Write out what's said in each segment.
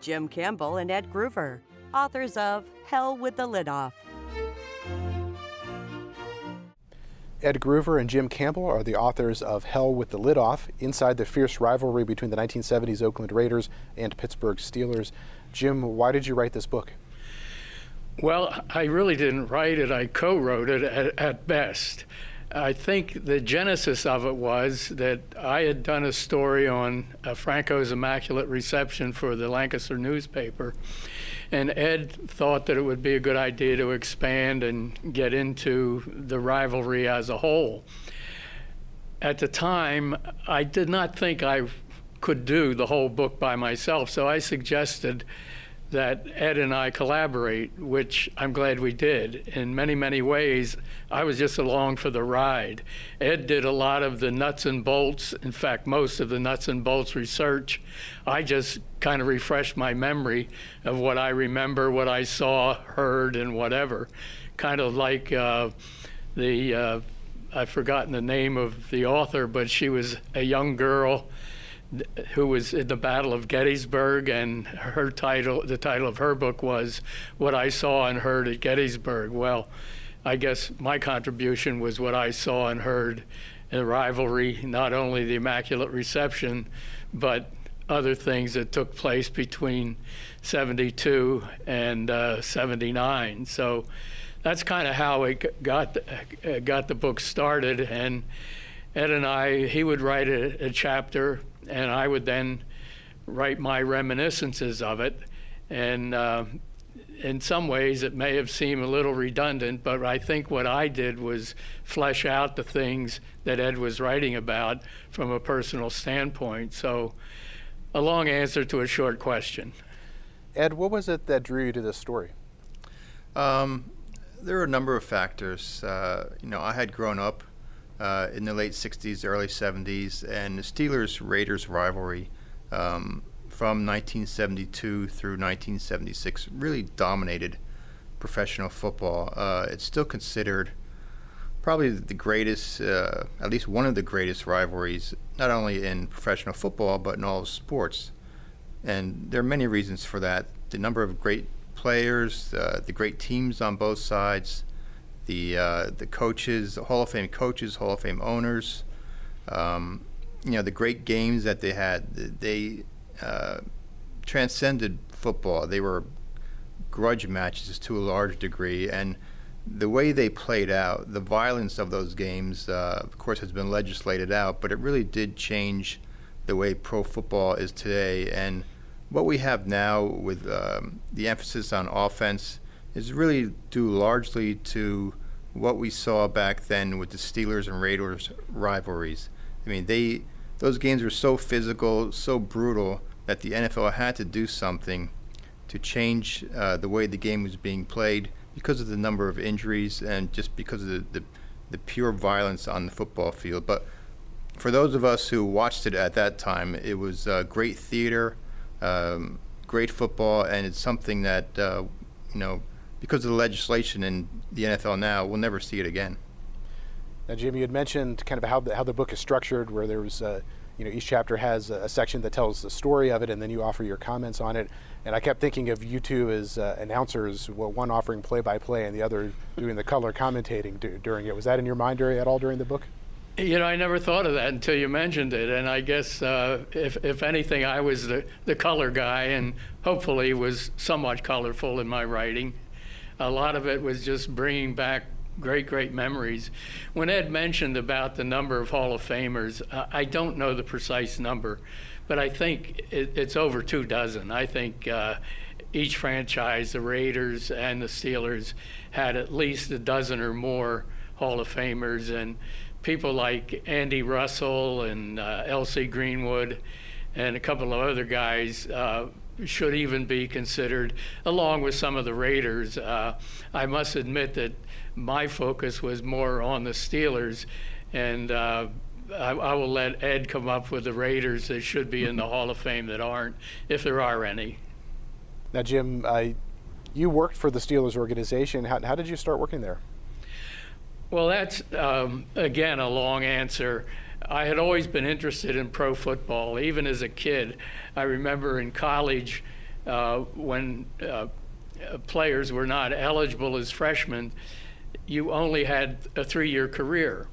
Jim Campbell and Ed Gruver, authors of Hell with the Lid Off. Ed Gruver and Jim Campbell are the authors of Hell with the Lid Off Inside the Fierce Rivalry Between the 1970s Oakland Raiders and Pittsburgh Steelers. Jim, why did you write this book? Well, I really didn't write it, I co wrote it at, at, best. I think the genesis of it was that I had done a story on uh, Franco's Immaculate Reception for the Lancaster newspaper and Ed thought that it would be a good idea to expand and get into the rivalry as a whole. At the time, I did not think I could do the whole book by myself, so I suggested that Ed and I collaborate, which I'm glad we did. In many, many ways, I was just along for the ride. Ed did a lot of the nuts and bolts, in fact, most of the nuts and bolts research. I just kind of refreshed my memory of what I remember, what I saw, heard, and whatever. Kind of like uh, the, uh, I've forgotten the name of the author, but she was a young girl who was in the Battle of Gettysburg, and her title, the title of her book was "What I Saw and Heard at Gettysburg." Well, I guess my contribution was what I saw and heard in the rivalry, not only the Immaculate Reception, but other things that took place between 72 and uh, 79. So that's kind of how it got got the book started, and Ed and I, he would write a, a chapter and I would then write my reminiscences of it. And uh, in some ways, it may have seemed a little redundant, but I think what I did was flesh out the things that Ed was writing about from a personal standpoint. So, a long answer to a short question. Ed, what was it that drew you to this story? Um, there are a number of factors. Uh, you know, I had grown up uh, in the late 60s, early 70s, and the Steelers Raiders rivalry um, from 1972 through 1976 really dominated professional football. Uh, it's still considered probably the greatest, uh, at least one of the greatest rivalries, not only in professional football, but in all sports. And there are many reasons for that. The number of great players, uh, the great teams on both sides, the uh, the coaches, Hall of Fame coaches, Hall of Fame owners. Um, you know the great games that they had. They uh, transcended football. They were grudge matches to a large degree, and the way they played out, the violence of those games, uh, of course, has been legislated out, but it really did change the way pro football is today. And what we have now with um, the emphasis on offense is really due largely to what we saw back then with the Steelers and Raiders rivalries. I mean, they those games were so physical, so brutal that the NFL had to do something to change uh, the way the game was being played because of the number of injuries and just because of the, the, the pure violence on the football field. But for those of us who watched it at that time, it was uh, great theater, um, great football, and it's something that uh, you know because of the legislation in the NFL now, we'll never see it again. Now, Jim, you had mentioned kind of how the, how the book is structured, where there was, uh, you know, each chapter has a, section that tells the story of it, and then you offer your comments on it. And I kept thinking of you two as uh, announcers, well, one offering play-by-play and the other doing the color commentating d- during it. Was that in your mind at all during the book? You know, I never thought of that until you mentioned it, and I guess uh, if if anything, I was the the color guy, and hopefully was somewhat colorful in my writing a lot of it was just bringing back great, great memories. When Ed mentioned about the number of Hall of Famers, uh, I don't know the precise number, but I think it, it's over two dozen. I think uh, each franchise, the Raiders and the Steelers, had at least a dozen or more Hall of Famers, and people like Andy Russell and uh. Greenwood and a couple of other guys uh, should even be considered, along with some of the Raiders. Uh, I must admit that my focus was more on the Steelers, and uh, I, I, will let Ed come up with the Raiders that should be in the Hall of Fame that aren't, if there are any. Now, Jim, I, you worked for the Steelers organization. How, how did you start working there? Well, that's, um, again, a long answer. I had always been interested in pro football, even as a kid. I remember in college uh, when uh, players were not eligible as freshmen, you only had a three year career.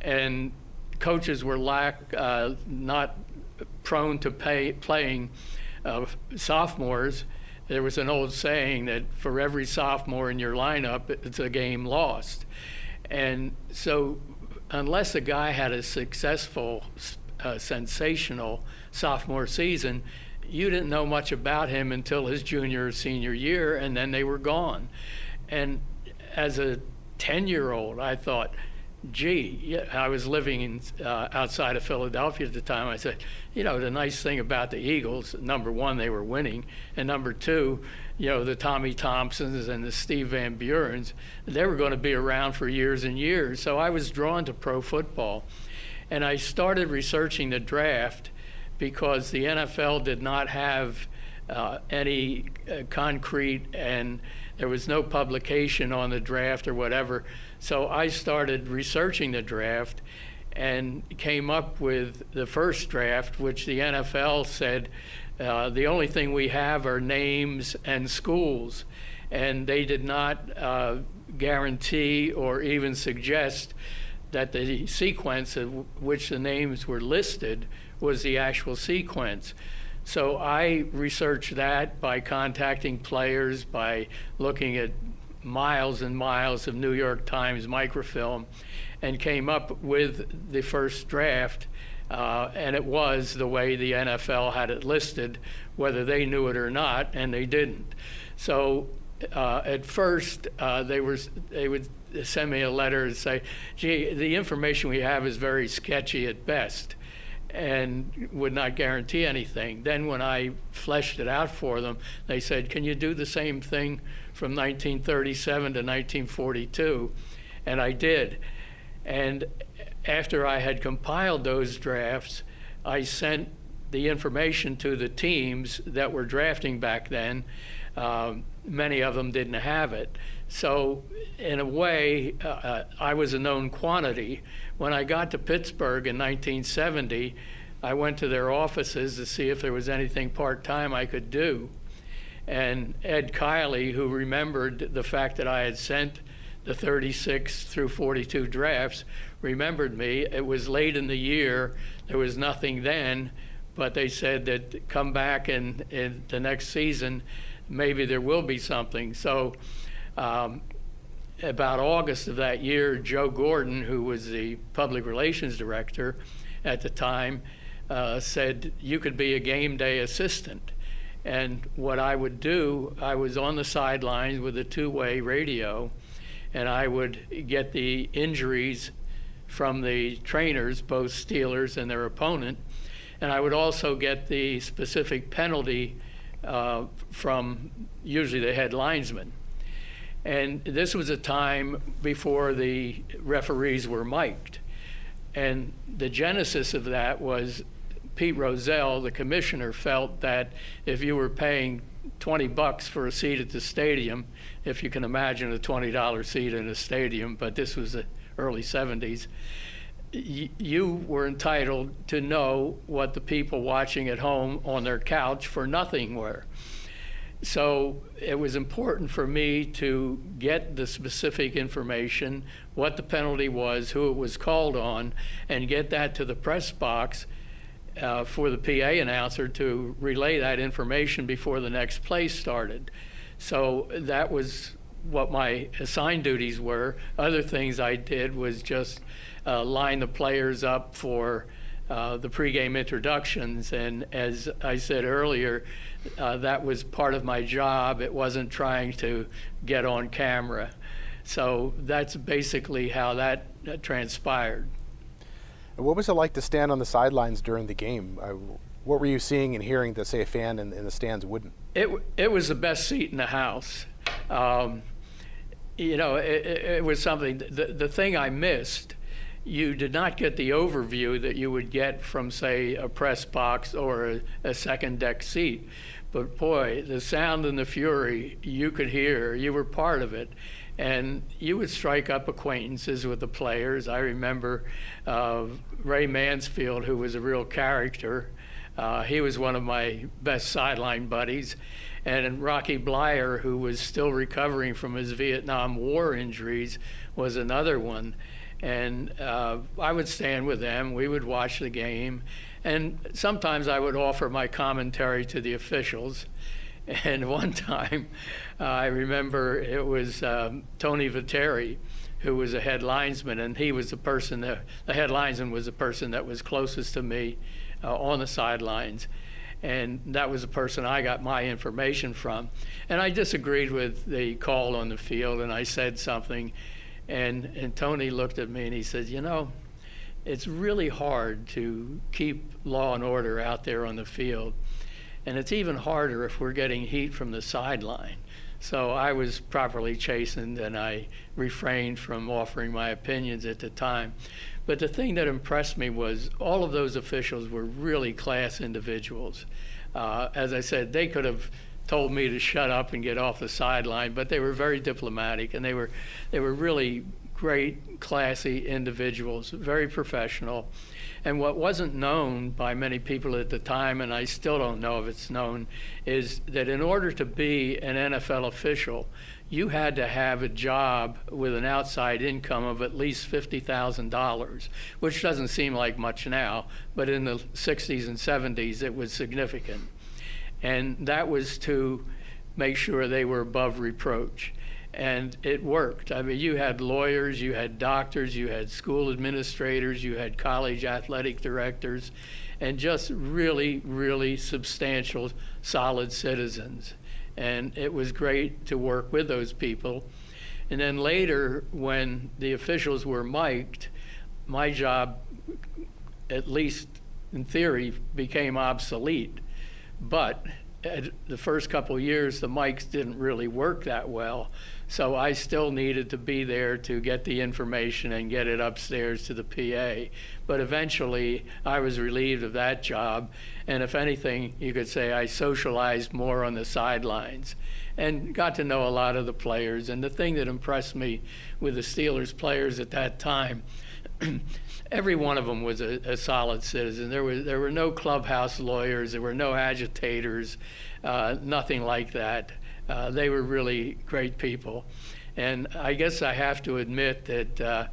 And coaches were lack, uh, not prone to pay, playing uh, sophomores. There was an old saying that for every sophomore in your lineup, it's a game lost. And so, unless a guy had a successful, uh, sensational sophomore season, you didn't know much about him until his junior or senior year, and then they were gone. And as a 10 year old, I thought, gee, I was living in, uh, outside of Philadelphia at the time. I said, you know, the nice thing about the Eagles, number one, they were winning, and number two, you know, the Tommy Thompsons and the Steve Van Burens, they were going to be around for years and years. So I was drawn to pro football. And I started researching the draft because the NFL did not have uh, any uh, concrete and there was no publication on the draft or whatever. So I started researching the draft and came up with the first draft, which the NFL said uh, the only thing we have are names and schools, and they did not uh, guarantee or even suggest that the sequence of which the names were listed was the actual sequence. So I researched that by contacting players, by looking at miles and miles of New York Times microfilm, and came up with the first draft uh, and it was the way the NFL had it listed, whether they knew it or not, and they didn't. So uh, at first, uh, they were they would send me a letter and say, "Gee, the information we have is very sketchy at best." and would not guarantee anything. Then, when I fleshed it out for them, they said, Can you do the same thing from 1937 to 1942? And I did. And after I had compiled those drafts, I sent the information to the teams that were drafting back then. Um, many of them didn't have it. So, in a way, uh, uh I was a known quantity. When I got to Pittsburgh in 1970, I went to their offices to see if there was anything part time I could do. And Ed Kiely, who remembered the fact that I had sent the 36 through 42 drafts, remembered me. It was late in the year. There was nothing then, but they said that come back in, in the next season, maybe there will be something. So um, about August of that year, Joe Gordon, who was the public relations director at the time, uh, said you could be a game day assistant. And what I would do, I was on the sidelines with a two way radio, and I would get the injuries from the trainers, both Steelers and their opponent. And I would also get the specific penalty uh, from usually the head linesman. And this was a time before the referees were mic'd. And the genesis of that was Pete Rozelle, the commissioner, felt that if you were paying 20 bucks for a seat at the stadium, if you can imagine a $20 seat in a stadium, but this was the early 70s, you were entitled to know what the people watching at home on their couch for nothing were. So it was important for me to get the specific information, what the penalty was, who it was called on, and get that to the press box uh, for the PA announcer to relay that information before the next play started. So that was what my assigned duties were. Other things I did was just uh, line the players up for uh, the pregame introductions. And as I said earlier, uh, that was part of my job. It wasn't trying to get on camera. So that's basically how that transpired. What was it like to stand on the sidelines during the game? Uh, what were you seeing and hearing that, say, a fan in, in the stands wouldn't? It, it was the best seat in the house. Um, you know, it, it, was something, the, the thing I missed, you did not get the overview that you would get from, say, a press box or a, a second deck seat. But boy, the sound and the fury you could hear, you were part of it. And you would strike up acquaintances with the players. I remember uh, Ray Mansfield, who was a real character. Uh, he was one of my best sideline buddies. And Rocky Bleier, who was still recovering from his Vietnam War injuries, was another one. And uh, I would stand with them. We would watch the game. And sometimes I would offer my commentary to the officials. And one time, uh, I remember it was um, Tony Veteri, who was a head linesman, and he was the person that the head linesman was the person that was closest to me uh, on the sidelines. And that was the person I got my information from. And I disagreed with the call on the field, and I said something. And, and Tony looked at me and he said, You know, it's really hard to keep law and order out there on the field. And it's even harder if we're getting heat from the sideline. So I was properly chastened and I refrained from offering my opinions at the time. But the thing that impressed me was all of those officials were really class individuals. Uh, as I said, they could have told me to shut up and get off the sideline, but they were very diplomatic and they were they were really great, classy individuals, very professional. And what wasn't known by many people at the time, and I still don't know if it's known, is that in order to be an NFL official, you had to have a job with an outside income of at least $50,000, which doesn't seem like much now, but in the 60s and 70s it was significant. And that was to make sure they were above reproach and it worked. I mean, you had lawyers, you had doctors, you had school administrators, you had college athletic directors, and just really, really substantial, solid citizens. And it was great to work with those people. And then later, when the officials were mic'd, my job, at least in theory, became obsolete. But the first couple years, the mics didn't really work that well. So I still needed to be there to get the information and get it upstairs to the PA. But eventually, I was relieved of that job. And if anything, you could say I socialized more on the sidelines and got to know a lot of the players. And the thing that impressed me with the Steelers players at that time, every one of them was a, a, solid citizen. There was there were no clubhouse lawyers, there were no agitators, uh, nothing like that. Uh, they were really great people. And I guess I have to admit that uh,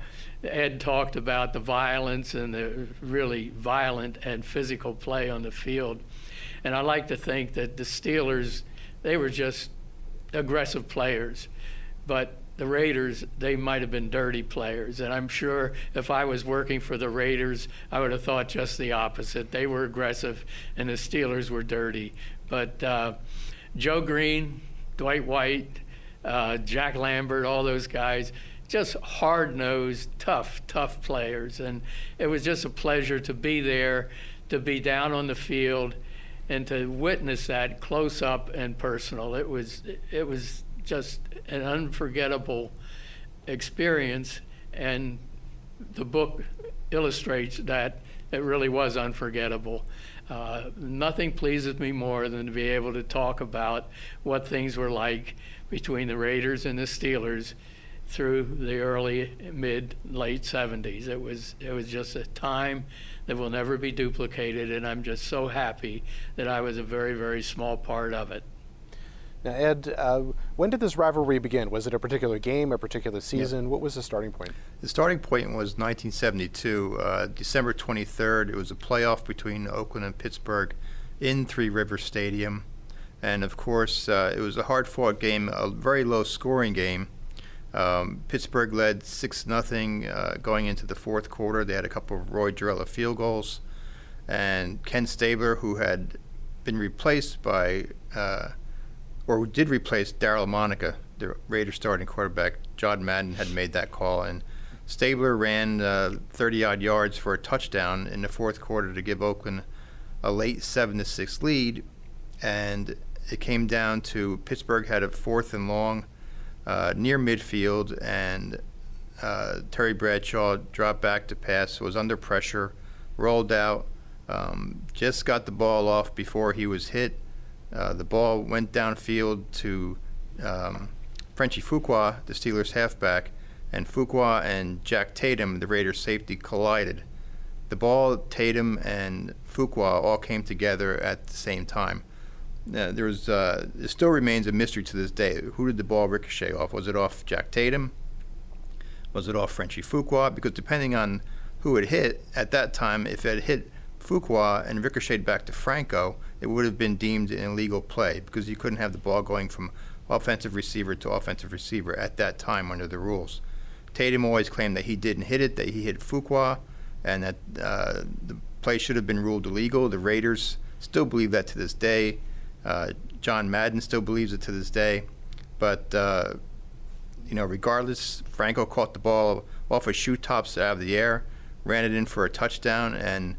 Ed talked about the violence and the really violent and physical play on the field. And I like to think that the Steelers, they were just aggressive players. But the Raiders, they might have been dirty players. And I'm sure if I was working for the Raiders, I would have thought just the opposite. They were aggressive and the Steelers were dirty. But uh, Joe Greene, Dwight White, uh, Jack Lambert, all those guys, just hard nosed, tough, tough players. And it was just a pleasure to be there, to be down on the field, and to witness that close up and personal. It was, it was just an unforgettable experience. And the book illustrates that it really was unforgettable. Uh, nothing pleases me more than to be able to talk about what things were like between the Raiders and the Steelers through the early, mid, late 70s. It was it was just a time that will never be duplicated, and I'm just so happy that I was a very very small part of it. Now, Ed, uh, when did this rivalry begin? Was it a particular game, a particular season? What was the starting point? The starting point was 1972, uh, December 23rd. It was a playoff between Oakland and Pittsburgh in Three Rivers Stadium. And of course, uh, it was a hard fought game, a very low scoring game. Um, Pittsburgh led 6 0 uh, going into the fourth quarter. They had a couple of Roy Gerela field goals. And Ken Stabler, who had been replaced by uh, or did replace Daryle Lamonica, the Raiders starting quarterback. John Madden had made that call, and Stabler ran 30 uh, odd yards for a touchdown in the fourth quarter to give Oakland a late seven to six lead, and it came down to Pittsburgh had a fourth and long uh, near midfield, and uh, Terry Bradshaw dropped back to pass, was under pressure, rolled out, um, just got the ball off before he was hit. Uh, the ball went downfield to um, Frenchie Fuqua, the Steelers halfback, and Fuqua and Jack Tatum, the Raiders safety, collided. The ball, Tatum, and Fuqua all came together at the same time. Uh, there was, uh, it still remains a mystery to this day. Who did the ball ricochet off? Was it off Jack Tatum? Was it off Frenchie Fuqua? Because depending on who it hit at that time, if it hit Fuqua and ricocheted back to Franco, it would have been deemed an illegal play because you couldn't have the ball going from offensive receiver to offensive receiver at that time under the rules. Tatum always claimed that he didn't hit it, that he hit Fuqua, and that uh, the play should have been ruled illegal. The Raiders still believe that to this day. Uh, John Madden still believes it to this day. But, uh, you know, regardless, Franco caught the ball off of shoe tops out of the air, ran it in for a touchdown, and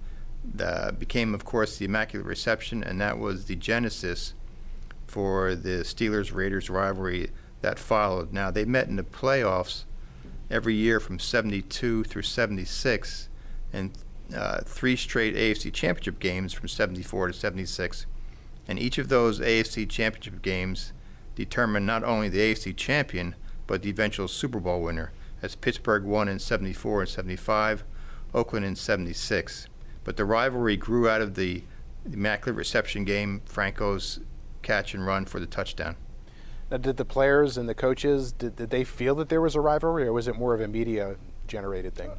uh, became, of course, the Immaculate Reception, and that was the genesis for the Steelers Raiders rivalry that followed. Now, they met in the playoffs every year from 72 through 76, and uh, three straight AFC championship games from 74 to 76. And each of those AFC championship games determined not only the AFC champion, but the eventual Super Bowl winner, as Pittsburgh won in 74 and 75, Oakland in 76. But the rivalry grew out of the immaculate reception game, Franco's catch and run for the touchdown. Now, did the players and the coaches did, did they feel that there was a rivalry, or was it more of a media generated thing?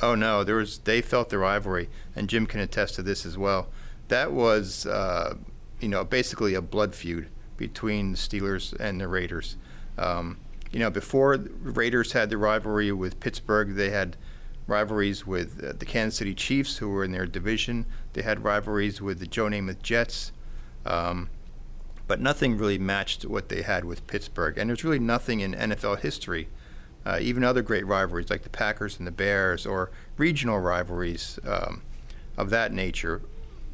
Oh no, there was. They felt the rivalry, and Jim can attest to this as well. That was, uh, you know, basically a blood feud between the Steelers and the Raiders. Um, you know, before the Raiders had the rivalry with Pittsburgh, they had rivalries with uh, the Kansas City Chiefs, who were in their division. They had rivalries with the Joe Namath Jets. Um, but nothing really matched what they had with Pittsburgh. And there's really nothing in NFL history, uh, even other great rivalries like the Packers and the Bears or regional rivalries um, of that nature.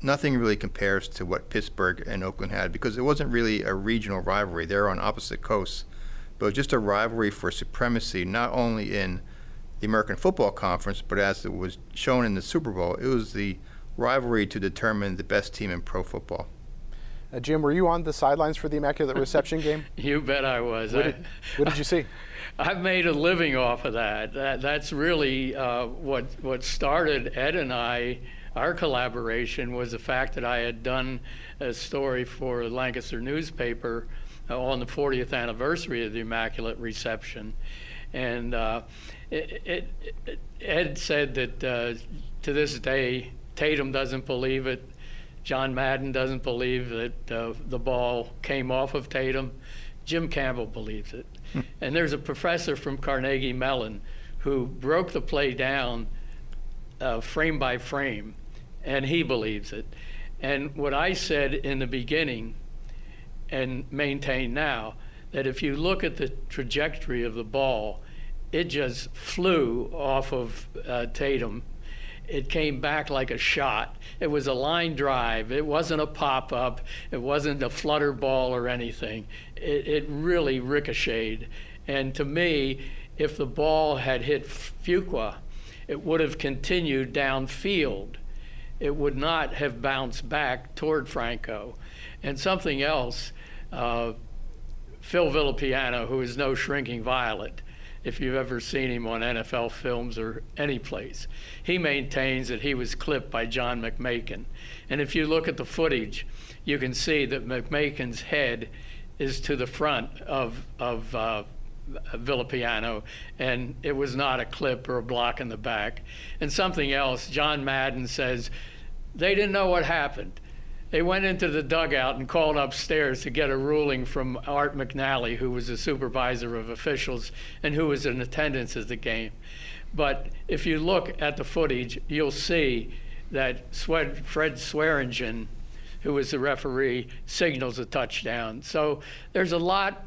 Nothing really compares to what Pittsburgh and Oakland had because it wasn't really a regional rivalry. They're on opposite coasts, but just a rivalry for supremacy, not only in the American Football Conference, but as it was shown in the Super Bowl, it was the rivalry to determine the best team in pro football. Uh, Jim, were you on the sidelines for the Immaculate Reception game? You bet I was. What did, what did you see? I've made a living off of that. that that's really uh, what what started Ed and I. Our collaboration was the fact that I had done a story for the Lancaster newspaper uh, on the 40th anniversary of the Immaculate Reception, and uh, it, it, Ed said that uh, to this day Tatum doesn't believe it. John Madden doesn't believe that uh, the ball came off of Tatum. Jim Campbell believes it. Hmm. and there's a professor from Carnegie Mellon who broke the play down uh, frame by frame, and he believes it. And what I said in the beginning and maintain now, that if you look at the trajectory of the ball, it just flew off of uh, Tatum it came back like a shot. It was a line drive. It wasn't a pop up. It wasn't a flutter ball or anything. It, it really ricocheted. And to me, if the ball had hit Fuqua, it would have continued downfield. It would not have bounced back toward Franco. And something else, uh, Phil Villapiano, who is no shrinking violet, if you've ever seen him on NFL films or any place. He maintains that he was clipped by John McMakin. And if you look at the footage, you can see that McMakin's head is to the front of, of uh, Villapiano, and it was not a clip or a block in the back. And something else, John Madden says they didn't know what happened. They went into the dugout and called upstairs to get a ruling from Art McNally, who was the supervisor of officials and who was in attendance at the game. But if you look at the footage, you'll see that Fred Swearingen, who was the referee, signals a touchdown. So there's a lot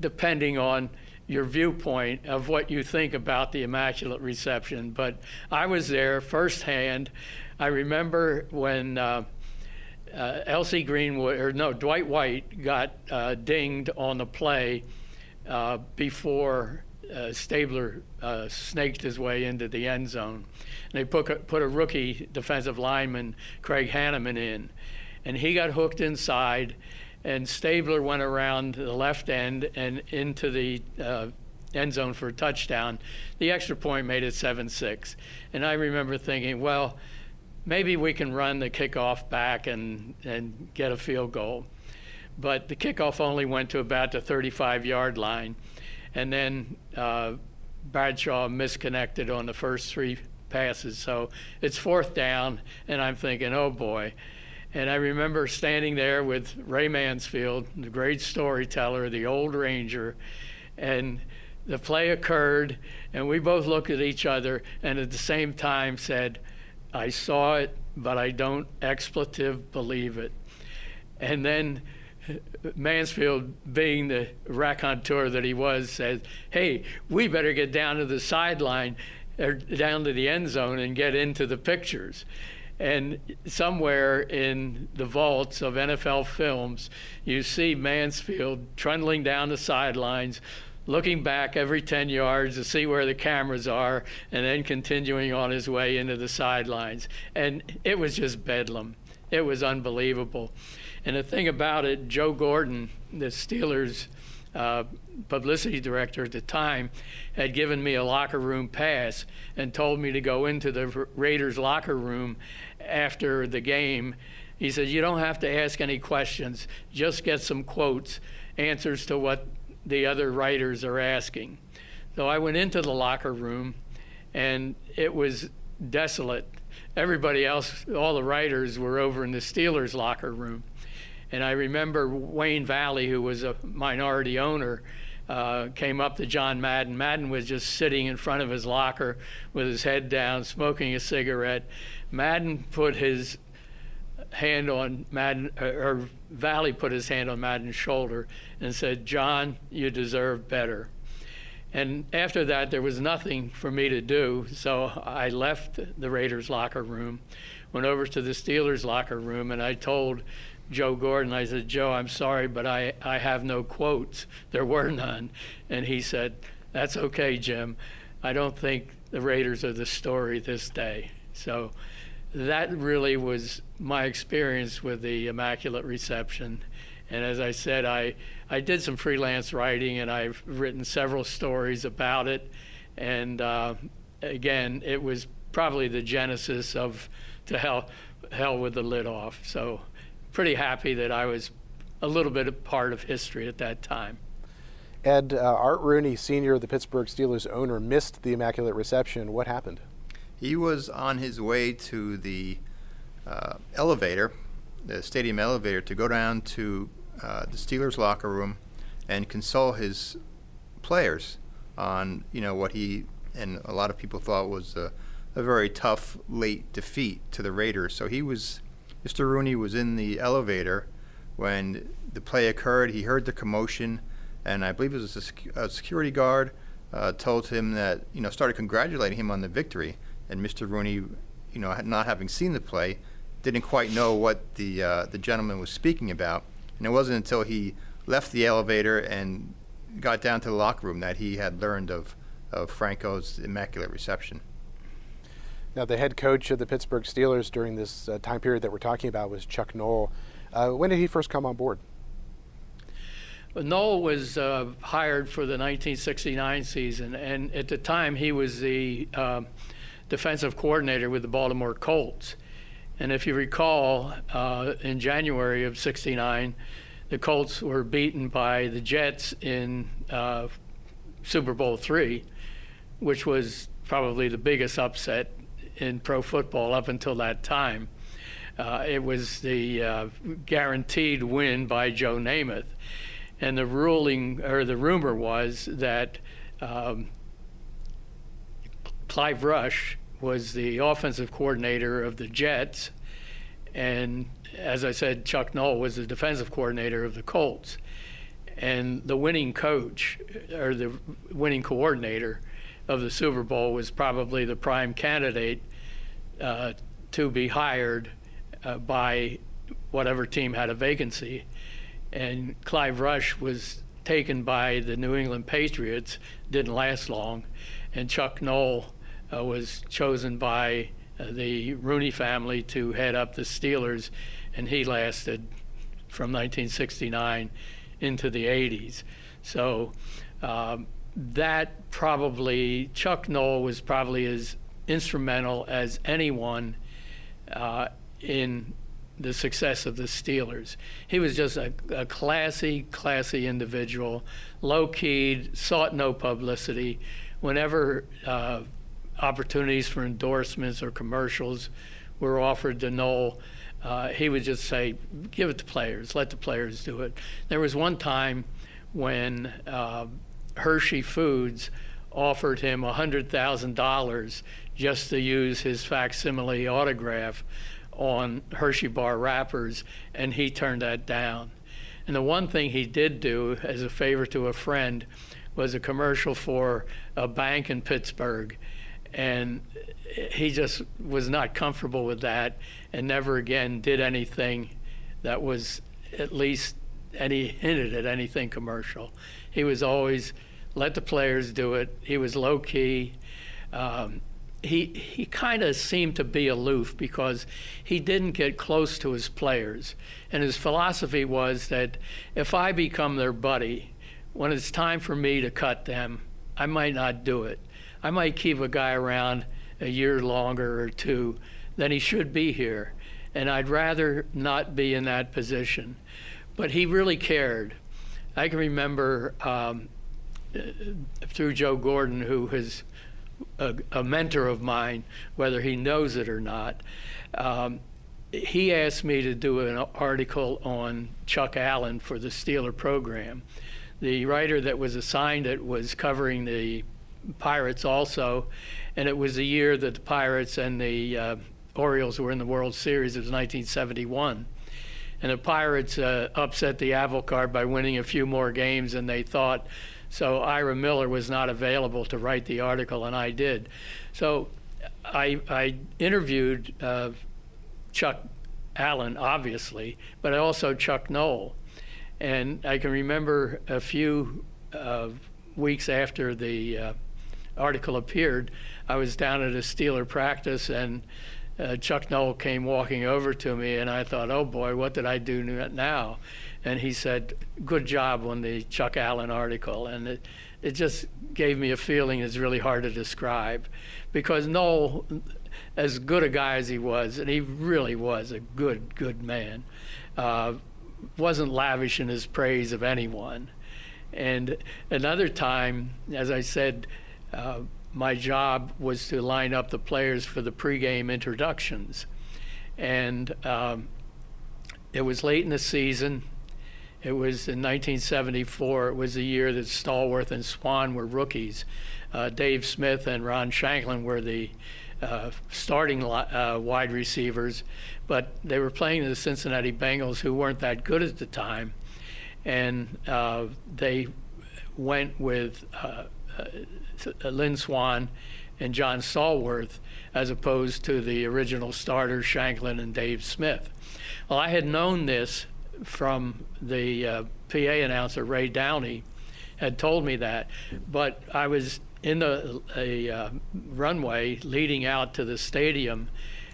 depending on your viewpoint of what you think about the Immaculate Reception. But I was there firsthand. I remember when. Uh, uh, L.C. Greenwood, or no, Dwight White got uh, dinged on the play uh, before uh, Stabler uh, snaked his way into the end zone. And they put a, put a rookie defensive lineman, Craig Hanneman, in. And he got hooked inside, and Stabler went around the left end and into the uh, end zone for a touchdown. The extra point made it 7 6. And I remember thinking, well, maybe we can run the kickoff back and, and get a field goal. But the kickoff only went to about the 35 yard line. And then uh, Bradshaw misconnected on the first three passes. So it's fourth down, and I'm thinking, oh boy. And I remember standing there with Ray Mansfield, the great storyteller, the old Ranger, and the play occurred, and we both looked at each other and at the same time said, I saw it, but I don't expletive believe it. And then Mansfield, being the raconteur that he was, said, Hey, we better get down to the sideline or down to the end zone and get into the pictures. And somewhere in the vaults of NFL films, you see Mansfield trundling down the sidelines, looking back every 10 yards to see where the cameras are, and then continuing on his way into the sidelines. And it was just bedlam. It was unbelievable. And the thing about it, Joe Gordon, the Steelers uh, publicity director at the time, had given me a locker room pass and told me to go into the Raiders locker room after the game. He said, You don't have to ask any questions, just get some quotes, answers to what the other writers are asking. So I went into the locker room, and it was desolate. Everybody else, all the writers, were over in the Steelers' locker room. And I remember Wayne Valley, who was a minority owner, uh, came up to John Madden. Madden was just sitting in front of his locker with his head down, smoking a cigarette. Madden put his hand on Madden, or Valley put his hand on Madden's shoulder and said, John, you deserve better. And after that, there was nothing for me to do, so I left the Raiders' locker room, went over to the Steelers' locker room, and I told Joe Gordon, I said, Joe, I'm sorry, but I, I have no quotes. There were none. And he said, That's okay, Jim. I don't think the Raiders are the story this day. So that really was my experience with the Immaculate Reception. And as I said, I, I did some freelance writing and I've written several stories about it. And uh, again, it was probably the genesis of To Hell, Hell with the Lid Off. So pretty happy that I was a little bit a part of history at that time. Ed, uh, Art Rooney, senior, the Pittsburgh Steelers owner, missed the Immaculate Reception. What happened? He was on his way to the uh, elevator, the stadium elevator, to go down to uh, the Steelers locker room and console his players on you know what he and a lot of people thought was a, a very tough late defeat to the Raiders. So he was, Mr. Rooney was in the elevator when the play occurred. He heard the commotion, and I believe it was a, sec- a security guard uh, told him that you know started congratulating him on the victory and Mr. Rooney, you know, not having seen the play, didn't quite know what the uh, the gentleman was speaking about. And it wasn't until he left the elevator and got down to the locker room that he had learned of of Franco's immaculate reception. Now, the head coach of the Pittsburgh Steelers during this uh, time period that we're talking about was Chuck Noll. Uh, when did he first come on board? Noll was uh, hired for the 1969 season, and at the time he was the uh, defensive coordinator with the Baltimore Colts. And if you recall, uh, in January of '69, the Colts were beaten by the Jets in uh, Super Bowl three, which was probably the biggest upset in pro football up until that time. Uh, it was the uh, guaranteed win by Joe Namath, and the ruling or the rumor was that um, Clive Rush was the offensive coordinator of the Jets, and as I said, Chuck Noll was the defensive coordinator of the Colts. And the winning coach or the winning coordinator of the Super Bowl was probably the prime candidate uh, to be hired uh, by whatever team had a vacancy. And Clive Rush was taken by the New England Patriots, didn't last long, and Chuck Noll uh, was chosen by uh, the Rooney family to head up the Steelers, and he lasted from 1969 into the 80s. So um, that probably, Chuck Noll was probably as instrumental as anyone uh, in the success of the Steelers. He was just a, a classy, classy individual, low keyed, sought no publicity. Whenever uh, opportunities for endorsements or commercials were offered to Noll, uh, he would just say, give it to players, let the players do it. There was one time when uh, Hershey Foods offered him $100,000 just to use his facsimile autograph on Hershey bar wrappers, and he turned that down. And the one thing he did do as a favor to a friend was a commercial for a bank in Pittsburgh. And he just was not comfortable with that and never again did anything that was at least any hinted at anything commercial. He was always let the players do it. He was low key. Um, he he kind of seemed to be aloof because he didn't get close to his players, and his philosophy was that if I become their buddy, when it's time for me to cut them, I might not do it. I might keep a guy around a year longer or two than he should be here, and I'd rather not be in that position. But he really cared. I can remember um, through Joe Gordon, who has a, a, mentor of mine, whether he knows it or not. Um, he asked me to do an article on Chuck Allen for the Steeler program. The writer that was assigned it was covering the Pirates also, and it was the year that the Pirates and the uh, Orioles were in the World Series. It was 1971. And the Pirates uh, upset the apple by winning a few more games than they thought so Ira Miller was not available to write the article, and I did. So I, I interviewed uh, Chuck Allen, obviously, but also Chuck Noll. And I can remember a few uh, weeks after the uh, article appeared, I was down at a Steeler practice, and uh, Chuck Noll came walking over to me, and I thought, oh boy, what did I do now? and he said, "Good job on the Chuck Allen article," and it it just gave me a feeling that's really hard to describe, because Noll, as good a guy as he was, and he really was a good good man, uh, wasn't lavish in his praise of anyone. And another time, as I said, uh, my job was to line up the players for the pregame introductions, and um, it was late in the season it was in 1974. It was the year that Stallworth and Swann were rookies. Uh, Dave Smith and Ron Shanklin were the uh, starting uh, wide receivers, but they were playing the Cincinnati Bengals, who weren't that good at the time, and uh, they went with uh, Lynn Swann and John Stallworth as opposed to the original starters Shanklin and Dave Smith. Well, I had known this from the uh, PA announcer Ray Downey had told me that, but I was in the a uh, runway leading out to the stadium,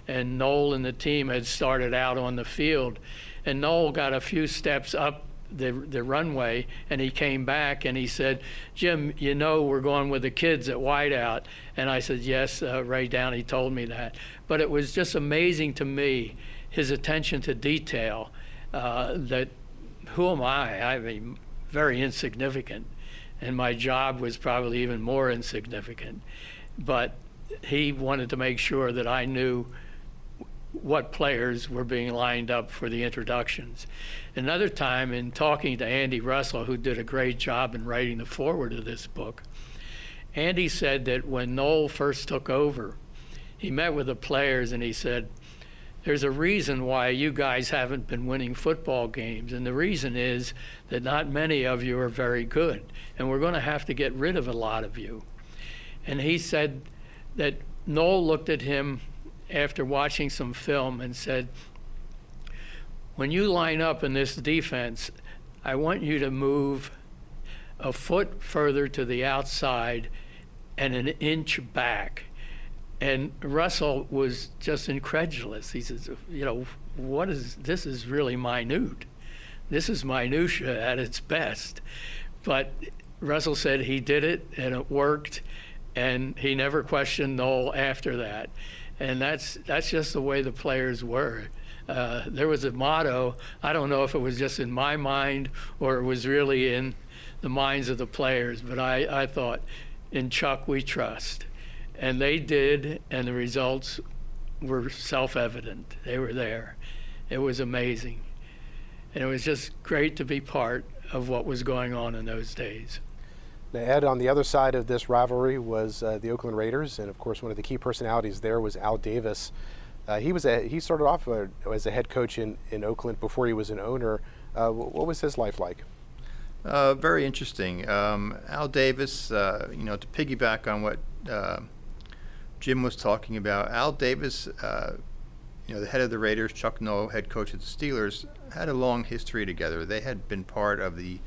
and Noll and the team had started out on the field, and Noll got a few steps up the the runway, and he came back and he said, "Jim, you know we're going with the kids at wideout," and I said, "Yes." Uh, Ray Downey told me that, but it was just amazing to me his attention to detail uh, that who am I? I mean, very insignificant. And my job was probably even more insignificant. But he wanted to make sure that I knew what players were being lined up for the introductions. Another time, in talking to Andy Russell, who did a great job in writing the foreword of this book, Andy said that when Noll first took over, he met with the players and he said, there's a reason why you guys haven't been winning football games. And the reason is that not many of you are very good. And we're going to have to get rid of a lot of you. And he said that Noll looked at him after watching some film and said, when you line up in this defense, I want you to move a foot further to the outside and an inch back. And Russell was just incredulous. He says, you know, what is this is really minute. This is minutia at its best. But Russell said he did it and it worked and he never questioned Noll after that. And that's that's just the way the players were. Uh, there was a motto. I don't know if it was just in my mind or it was really in the minds of the players, but I, I thought, in Chuck we trust. And they did, and the results were self evident. They were there. It was amazing. And it was just great to be part of what was going on in those days. Now, Ed, on the other side of this rivalry was uh, the Oakland Raiders, and of course, one of the key personalities there was Al Davis. Uh, he was a, he started off uh, as a head coach in, in Oakland before he was an owner. Uh, what was his life like? Uh, very interesting. Um, Al Davis, uh, you know, to piggyback on what Jim was talking about, Al Davis, you know, the head of the Raiders, Chuck Noll, head coach of the Steelers, had a long history together. They had been part of the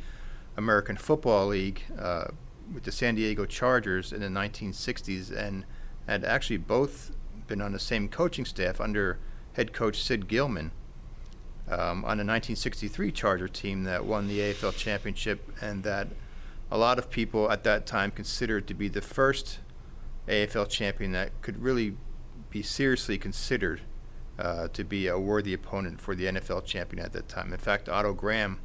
American Football League uh, with the San Diego Chargers in the 1960s and had actually both been on the same coaching staff under head coach Sid Gillman um, on the 1963 Charger team that won the AFL championship and that a lot of people at that time considered to be the first AFL champion that could really be seriously considered uh, to be a worthy opponent for the NFL champion at that time. In fact, Otto Graham,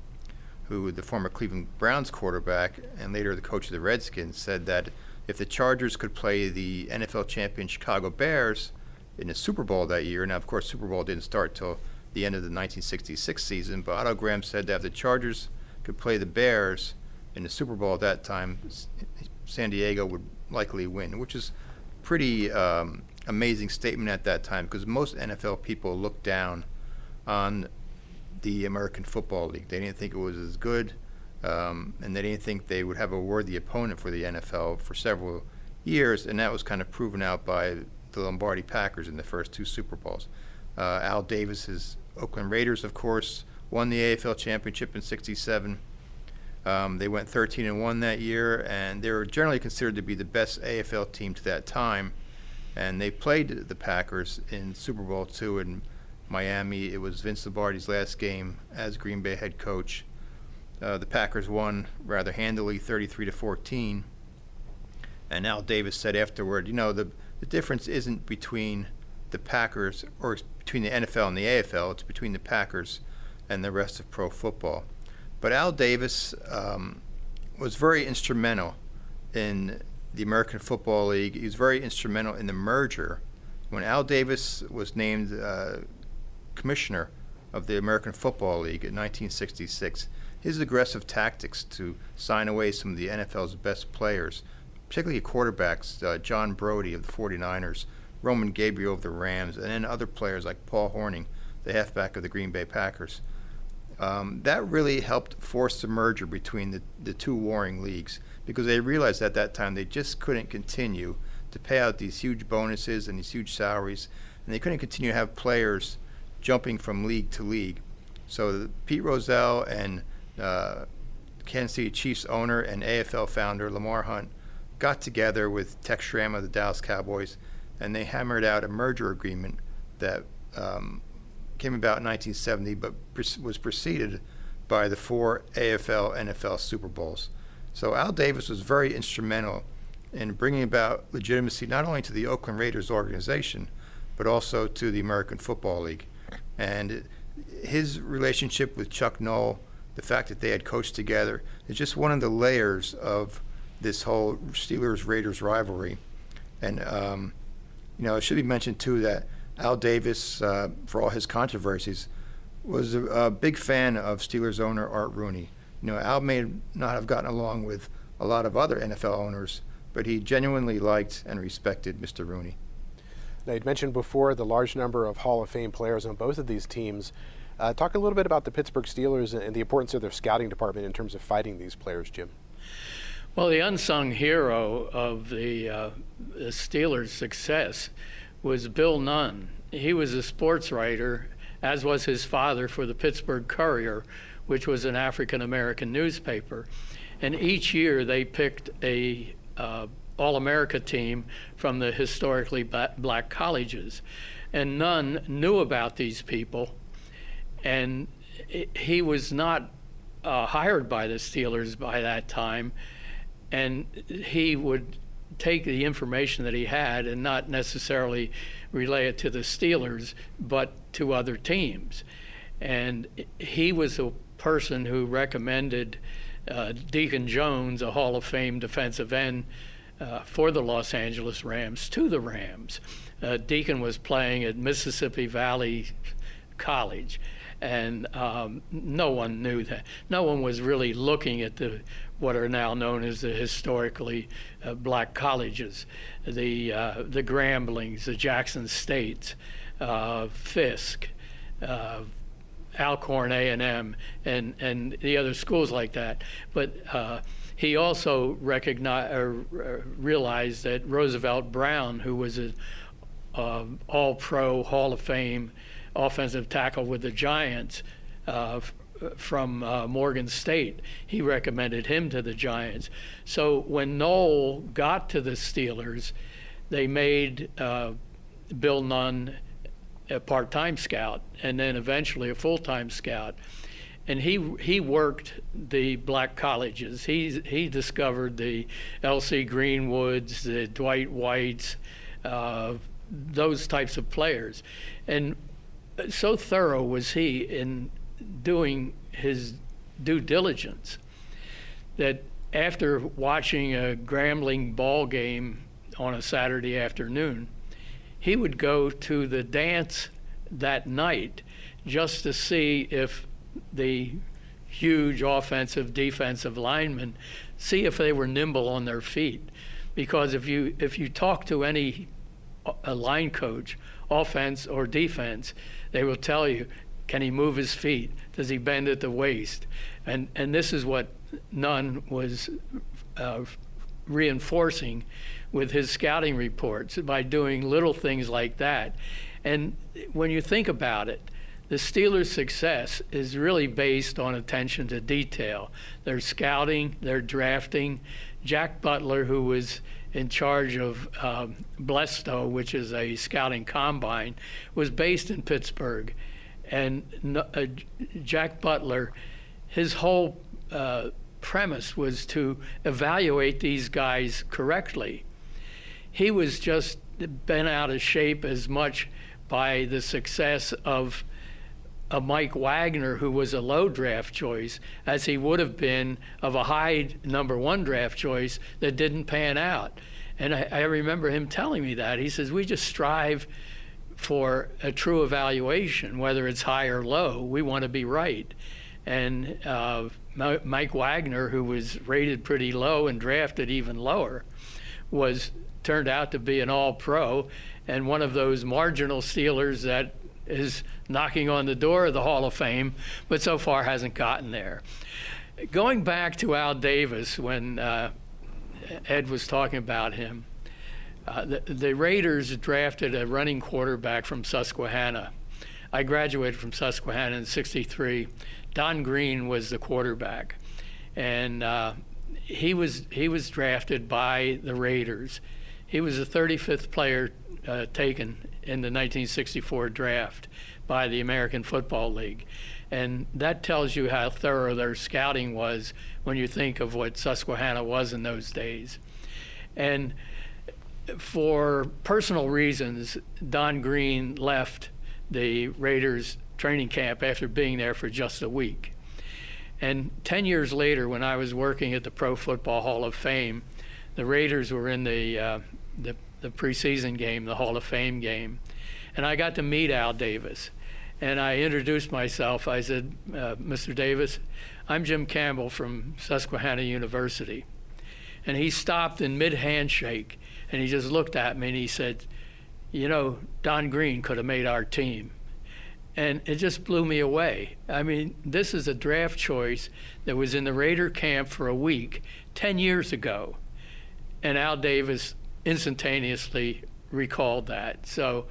who the former Cleveland Browns quarterback and later the coach of the Redskins, said that if the Chargers could play the NFL champion Chicago Bears in the Super Bowl that year, now of course Super Bowl didn't start till the end of the 1966 season, but Otto Graham said that if the Chargers could play the Bears in the Super Bowl at that time, San Diego would likely win, which is pretty um, amazing statement at that time because most NFL people looked down on the American Football League. They didn't think it was as good, um, and they didn't think they would have a worthy opponent for the NFL for several years, and that was kind of proven out by the Lombardi Packers in the first two Super Bowls. Uh, Al Davis's Oakland Raiders, of course, won the AFL championship in '67. Um, they went 13 and 1 that year, and they were generally considered to be the best AFL team to that time. And they played the Packers in Super Bowl two in Miami. It was Vince Lombardi's last game as Green Bay head coach. Uh, the Packers won rather handily, 33 to 14. And Al Davis said afterward, you know, the the difference isn't between the Packers or between the NFL and the AFL. It's between the Packers and the rest of pro football. But Al Davis um, was very instrumental in the American Football League. He was very instrumental in the merger. When Al Davis was named uh, commissioner of the American Football League in 1966, his aggressive tactics to sign away some of the NFL's best players particularly quarterbacks, uh, John Brodie of the 49ers, Roman Gabriel of the Rams, and then other players like Paul Hornung, the halfback of the Green Bay Packers. Um, that really helped force the merger between the, the two warring leagues because they realized at that time they just couldn't continue to pay out these huge bonuses and these huge salaries, and they couldn't continue to have players jumping from league to league. So Pete Rozelle and uh, Kansas City Chiefs owner and AFL founder Lamar Hunt got together with Tex Schramm of the Dallas Cowboys, and they hammered out a merger agreement that um, came about in 1970, but pre- was preceded by the four AFL NFL Super Bowls. So Al Davis was very instrumental in bringing about legitimacy not only to the Oakland Raiders organization, but also to the American Football League. And his relationship with Chuck Noll, the fact that they had coached together, is just one of the layers of this whole Steelers Raiders rivalry. And, um, you know, it should be mentioned, too, that Al Davis, uh, for all his controversies, was a, a, big fan of Steelers owner Art Rooney. You know, Al may not have gotten along with a lot of other NFL owners, but he genuinely liked and respected Mr. Rooney. Now, you'd mentioned before the large number of Hall of Fame players on both of these teams. Uh, talk a little bit about the Pittsburgh Steelers and the importance of their scouting department in terms of fighting these players, Jim. Well, the unsung hero of the, uh, the Steelers' success was Bill Nunn. He was a sports writer as was his father for the Pittsburgh Courier, which was an African American newspaper. And each year they picked a uh, All America team from the historically black colleges. And Nunn knew about these people. And he was not uh, hired by the Steelers by that time. And he would take the information that he had and not necessarily relay it to the Steelers, but to other teams. And he was a person who recommended uh, Deacon Jones, a Hall of Fame defensive end uh, for the Los Angeles Rams, to the Rams. Uh, Deacon was playing at Mississippi Valley College, and um, no one knew that. No one was really looking at the what are now known as the historically uh, black colleges, the uh, the Gramblings, the Jackson States, uh, Fisk, uh, Alcorn A&M, and and the other schools like that. But uh, he also recognized uh, realized that Roosevelt Brown, who was an All-Pro Hall of Fame offensive tackle with the Giants. Uh, from uh, Morgan State. He recommended him to the Giants. So when Noll got to the Steelers, they made uh, Bill Nunn a part-time scout, and then eventually a full-time scout. And he he worked the black colleges. He he discovered the L.C. Greenwoods, the Dwight Whites, uh, those types of players, and so thorough was he in doing his due diligence that after watching a Grambling ball game on a Saturday afternoon, he would go to the dance that night just to see if the huge offensive defensive linemen see if they were nimble on their feet. Because if you if you talk to any a line coach offense or defense they will tell you can he move his feet does he bend at the waist? And, and this is what Nunn was uh, reinforcing with his scouting reports by doing little things like that. And when you think about it, the Steelers' success is really based on attention to detail. Their scouting, their drafting. Jack Butler, who was in charge of um, Blesto, which is a scouting combine, was based in Pittsburgh and uh, Jack Butler, his whole uh, premise was to evaluate these guys correctly. He was just bent out of shape as much by the success of a Mike Wagner, who was a low draft choice, as he would have been of a high number one draft choice that didn't pan out. And I, I remember him telling me that. He says, We just strive for a true evaluation, whether it's high or low. We want to be right. And uh, Mike Wagner, who was rated pretty low and drafted even lower, was turned out to be an All-Pro and one of those marginal Steelers that is knocking on the door of the Hall of Fame, but so far hasn't gotten there. Going back to Al Davis, when uh, Ed was talking about him, uh, the, the Raiders drafted a running quarterback from Susquehanna. I graduated from Susquehanna in '63. Don Green was the quarterback, and uh, he was he was drafted by the Raiders. He was the 35th player uh, taken in the 1964 draft by the American Football League, and that tells you how thorough their scouting was when you think of what Susquehanna was in those days, and for personal reasons, Don Green left the Raiders training camp after being there for just a week. And 10 years later, when I was working at the Pro Football Hall of Fame, the Raiders were in the, uh, the, the preseason game, the Hall of Fame game. And I got to meet Al Davis. And I introduced myself. I said, uh, Mr. Davis, I'm Jim Campbell from Susquehanna University. And he stopped in mid handshake and he just looked at me and he said, You know, Don Green could have made our team. And it just blew me away. I mean, this is a draft choice that was in the Raider camp for a week 10 years ago. And Al Davis instantaneously recalled that. So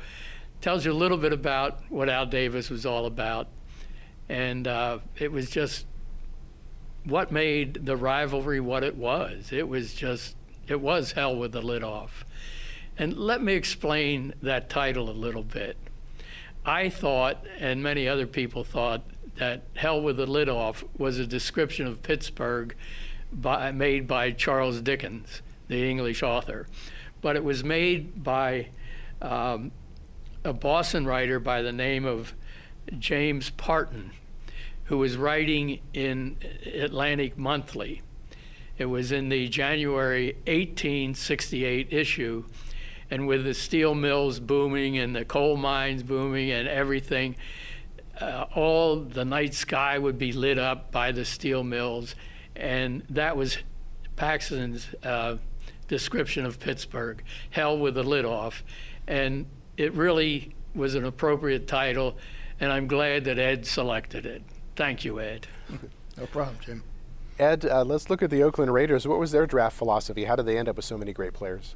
tells you a little bit about what Al Davis was all about. And uh, it was just what made the rivalry what it was. It was just, it was hell with the lid off. And let me explain that title a little bit. I thought, and many other people thought, that Hell with the Lid Off was a description of Pittsburgh by, made by Charles Dickens, the English author. But it was made by um, a Boston writer by the name of James Parton, who was writing in Atlantic Monthly. It was in the January 1868 issue, and with the steel mills booming and the coal mines booming and everything, uh, all the night sky would be lit up by the steel mills, and that was Paxson's uh, description of Pittsburgh, hell with the lid off, and it really was an appropriate title, and I'm glad that Ed selected it. Thank you, Ed. no problem, Jim. Ed, uh, let's look at the Oakland Raiders. What was their draft philosophy? How did they end up with so many great players?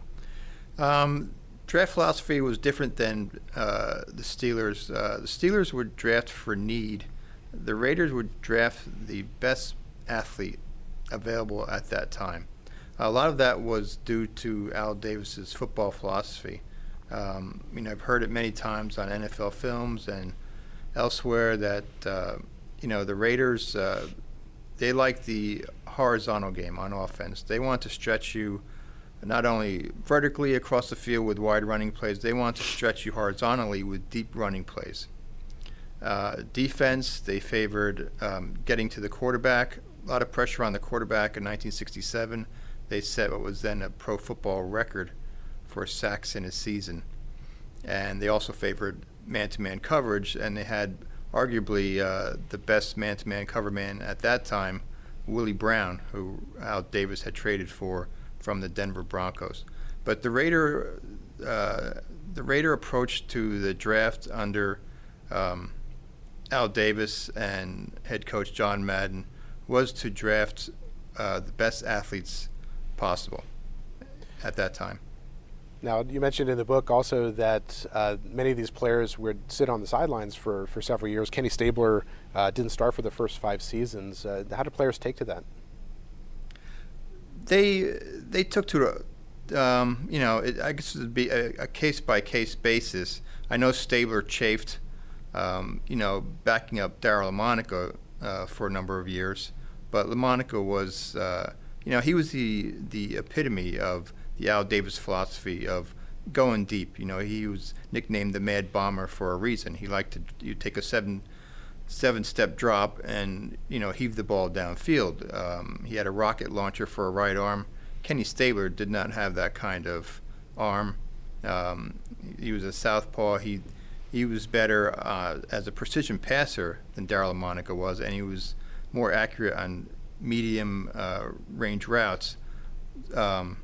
Um, draft philosophy was different than uh, the Steelers. Uh, the Steelers would draft for need. The Raiders would draft the best athlete available at that time. A lot of that was due to Al Davis's football philosophy. Um, I mean, I've heard it many times on NFL films and elsewhere that uh, you know the Raiders uh, they like the horizontal game on offense. They want to stretch you not only vertically across the field with wide running plays, they want to stretch you horizontally with deep running plays. Uh, defense, they favored um, getting to the quarterback. A lot of pressure on the quarterback in 1967. They set what was then a pro football record for sacks in a season. And they also favored man to man coverage, and they had arguably uh, the best man to man cover man at that time, Willie Brown, who Al Davis had traded for from the Denver Broncos. But the Raider, uh, the Raider approach to the draft under um, Al Davis and head coach John Madden was to draft uh, the best athletes possible at that time. Now, you mentioned in the book also that uh, many of these players would sit on the sidelines for, for several years. Kenny Stabler uh, didn't start for the first five seasons. Uh, how do players take to that? they they took to um, you know it, I guess it would be a case by case basis. I know Stabler chafed, um, you know, backing up Daryle Lamonica uh, for a number of years, but Lamonica was uh, you know he was the the epitome of the Al Davis philosophy of going deep. You know, he was nicknamed the Mad Bomber for a reason. He liked to you take a seven seven step drop and you know heave the ball downfield. Um, he had a rocket launcher for a right arm. Kenny Stabler did not have that kind of arm. Um, he was a southpaw. He he was better uh, as a precision passer than Daryle Lamonica was, and he was more accurate on medium uh, range routes. Um,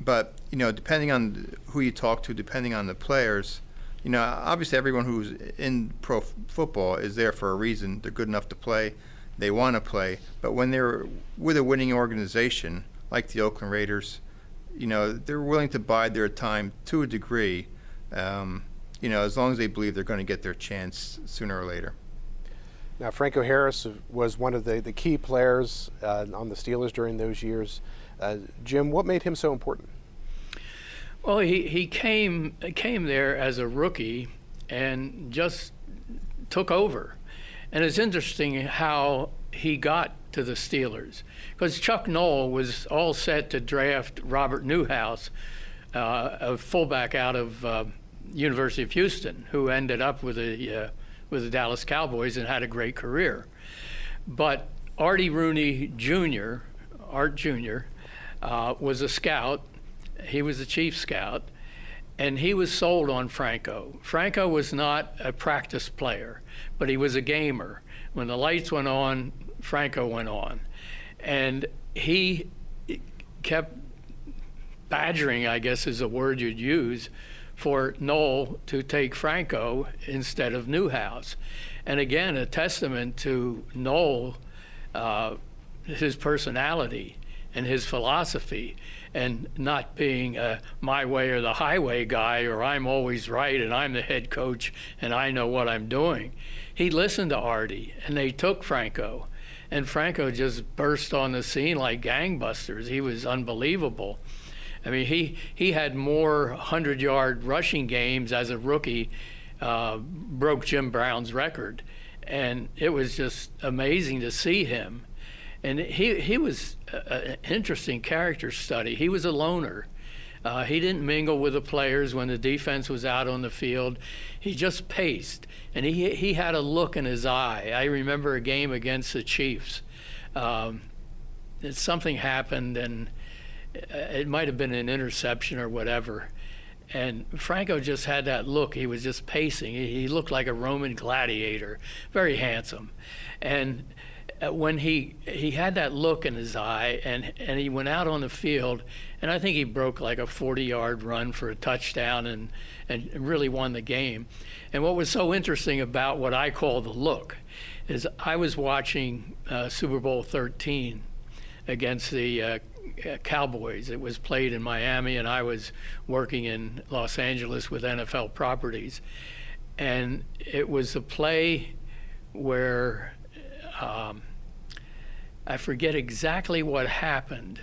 but you know, depending on who you talk to, depending on the players, you know, obviously everyone who's in pro f- football is there for a reason. They're good enough to play. They want to play. But when they're with a winning organization like the Oakland Raiders, you know, they're willing to bide their time to a degree. Um, you know, as long as they believe they're going to get their chance sooner or later. Now, Franco Harris was one of the, the key players uh, on the Steelers during those years. Uh, Jim, what made him so important? Well, he, he came came there as a rookie and just took over. And it's interesting how he got to the Steelers because Chuck Noll was all set to draft Robert Newhouse, uh, a fullback out of uh, University of Houston, who ended up with the uh, with the Dallas Cowboys and had a great career. But Artie Rooney Jr., Art Jr., uh, was a scout he was the chief scout, and he was sold on Franco. Franco was not a practice player, but he was a gamer. When the lights went on, Franco went on. And he kept badgering, I guess is a word you'd use, for Noll to take Franco instead of Newhouse. And again, a testament to Noll, uh, his personality and his philosophy and not being a my way or the highway guy or I'm always right and I'm the head coach and I know what I'm doing. He listened to Artie and they took Franco. And Franco just burst on the scene like gangbusters. He was unbelievable. I mean, he, he had more 100 yard rushing games as a rookie, uh, broke Jim Brown's record. And it was just amazing to see him and he he was an interesting character study. He was a loner. Uh, he didn't mingle with the players when the defense was out on the field. He just paced, and he he had a look in his eye. I remember a game against the Chiefs. Um, something happened, and it might have been an interception or whatever. And Franco just had that look. He was just pacing. He, looked like a Roman gladiator, very handsome, and uh, when he he had that look in his eye and and he went out on the field and I think he broke like a 40 yard run for a touchdown and and really won the game. And what was so interesting about what I call the look is I was watching uh, Super Bowl 13 against the uh, Cowboys. It was played in Miami and I was working in Los Angeles with NFL properties. And it was a play where um, I forget exactly what happened,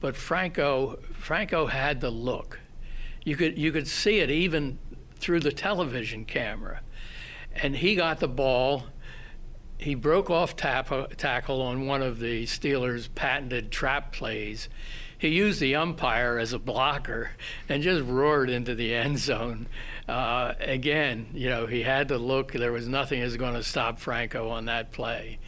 but Franco Franco had the look. You could you could see it even through the television camera, and he got the ball. He broke off tap, tackle on one of the Steelers' patented trap plays. He used the umpire as a blocker and just roared into the end zone. Uh, again, you know, he had to look. There was nothing that was going to stop Franco on that play.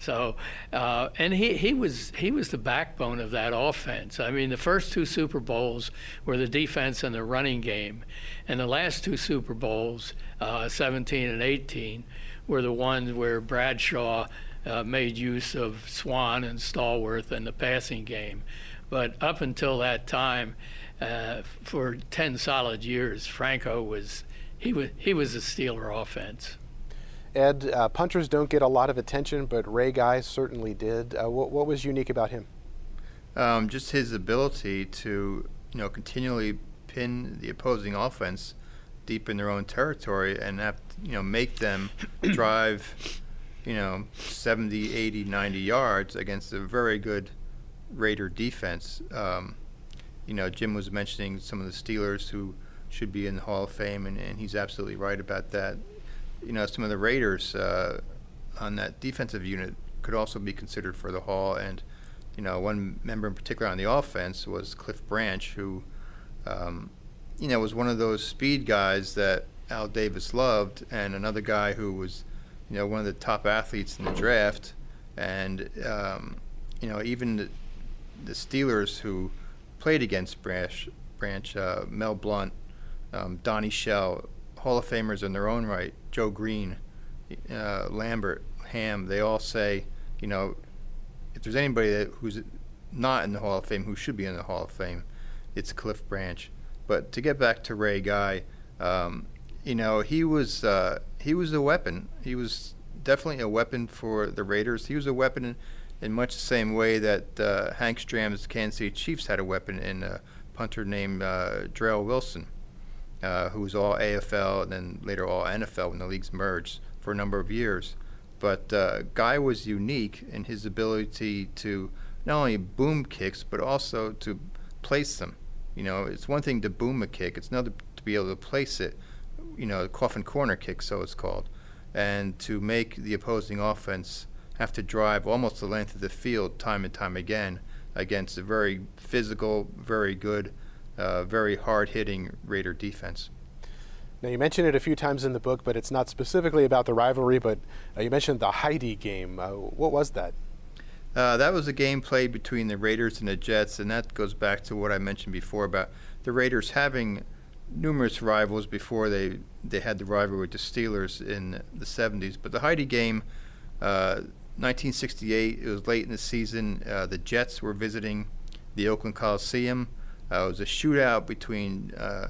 So, uh, and he, he was he was the backbone of that offense. I mean, the first two Super Bowls were the defense and the running game, and the last two Super Bowls, uh, 17 and 18, were the ones where Bradshaw uh, made use of Swann and Stallworth in the passing game. But up until that time, uh, for 10 solid years, Franco was he was he was a Steeler offense. Ed, uh, punters don't get a lot of attention, but Ray Guy certainly did. Uh, what, what, was unique about him? Um, just his ability to, you know, continually pin the opposing offense deep in their own territory and have, you know, make them drive, you know, 70, 80, 90 yards against a very good Raider defense. Um, you know, Jim was mentioning some of the Steelers who should be in the Hall of Fame, and, and he's absolutely right about that you know, some of the Raiders uh, on that defensive unit could also be considered for the Hall. And, you know, one member in particular on the offense was Cliff Branch, who, um, you know, was one of those speed guys that Al Davis loved, and another guy who was, you know, one of the top athletes in the draft. And, um, you know, even the, Steelers who played against Branch, Branch uh, Mel Blount, um, Donnie Shell, Hall of Famers in their own right, Joe Greene, uh, Lambert, Ham, they all say, you know, if there's anybody that, who's not in the Hall of Fame who should be in the Hall of Fame, it's Cliff Branch. But to get back to Ray Guy, um, you know, he was uh, he was a weapon. He was definitely a weapon for the Raiders. He was a weapon in, in much the same way that uh, Hank Stram's Kansas City Chiefs had a weapon in a punter named uh, Wilson uh, who was all AFL and then later all NFL when the leagues merged for a number of years. But uh, Guy was unique in his ability to not only boom kicks but also to place them. You know, it's one thing to boom a kick; it's another to be able to place it. You know, a coffin corner kick, so it's called, and to make the opposing offense have to drive almost the length of the field time and time again against a very physical, very good uh, very hard hitting Raider defense. Now, you mentioned it a few times in the book, but it's not specifically about the rivalry, but uh, you mentioned the Heidi game. Uh, what was that? Uh, that was a game played between the Raiders and the Jets, and that goes back to what I mentioned before about the Raiders having numerous rivals before they, they had the rivalry with the Steelers in the 70s. But the Heidi game, 1968, uh, it was late in the season. Uh, the Jets were visiting the Oakland Coliseum. Uh, it was a shootout between uh,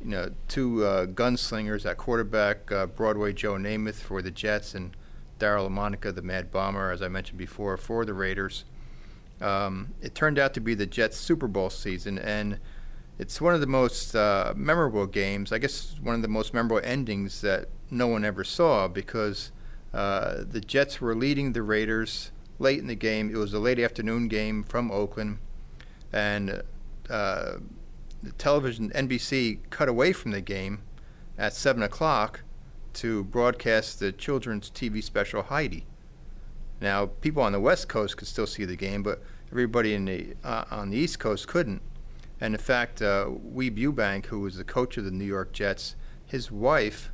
you know two uh, gunslingers at quarterback, uh, Broadway Joe Namath for the Jets and Daryle Lamonica, the Mad Bomber, as I mentioned before, for the Raiders. Um, it turned out to be the Jets' Super Bowl season, and it's one of the most uh, memorable games. I guess one of the most memorable endings that no one ever saw because the Jets were leading the Raiders late in the game. It was a late afternoon game from Oakland, and uh, the television NBC cut away from the game at seven o'clock to broadcast the children's TV special Heidi. Now, people on the West Coast could still see the game, but everybody in the uh, on the East Coast couldn't. And in fact, uh, Weeb Ewbank, who was the coach of the New York Jets, his wife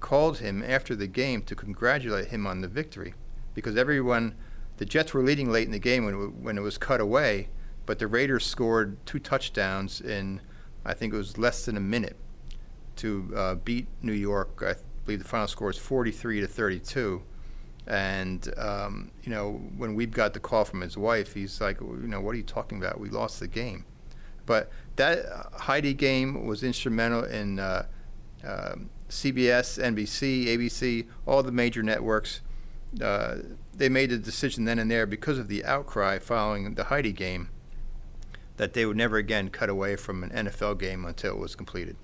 called him after the game to congratulate him on the victory, because everyone, the Jets were leading late in the game when when it was cut away, but the Raiders scored two touchdowns in, I think it was less than a minute, to uh, beat New York. I believe the final score is 43 to 32. And um, you know, when we got the call from his wife, he's like, you know, what are you talking about? We lost the game. But that uh, Heidi game was instrumental in uh, uh, CBS, NBC, ABC, all the major networks. Uh, they made a decision then and there because of the outcry following the Heidi game that they would never again cut away from an NFL game until it was completed.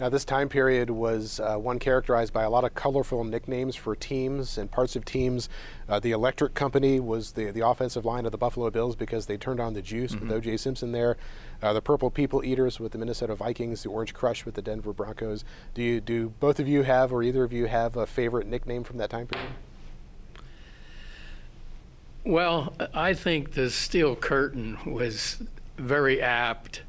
Now, this time period was uh, one characterized by a lot of colorful nicknames for teams and parts of teams. Uh, the Electric Company was the, the offensive line of the Buffalo Bills because they turned on the juice mm-hmm. with O.J. Simpson there. Uh, the Purple People Eaters with the Minnesota Vikings, the Orange Crush with the Denver Broncos. Do you do both of you have, or either of you have, a favorite nickname from that time period? Well, I think the Steel Curtain was very apt.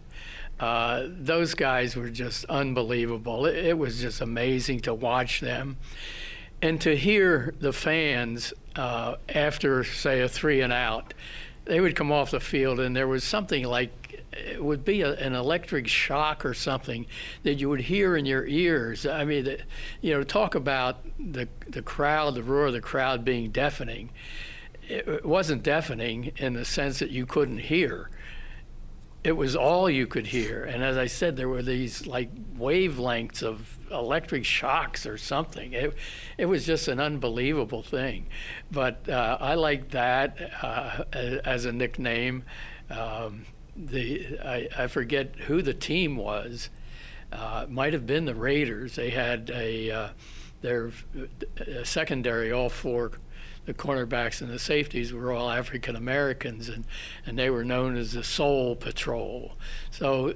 Uh, those guys were just unbelievable. It, it, was just amazing to watch them. And to hear the fans uh, after, say, a three and out, they would come off the field and there was something like it would be a, an electric shock or something that you would hear in your ears. I mean, the, you know, talk about the the crowd, the roar of the crowd being deafening. It, it wasn't deafening in the sense that you couldn't hear it was all you could hear. And as I said, there were these like wavelengths of electric shocks or something. It, it was just an unbelievable thing. But uh, I like that uh, as a nickname. Um, the I, I, forget who the team was. Uh, might have been the Raiders. They had a uh, their uh, secondary, all four the cornerbacks and the safeties were all African Americans, and, and they were known as the Soul Patrol. So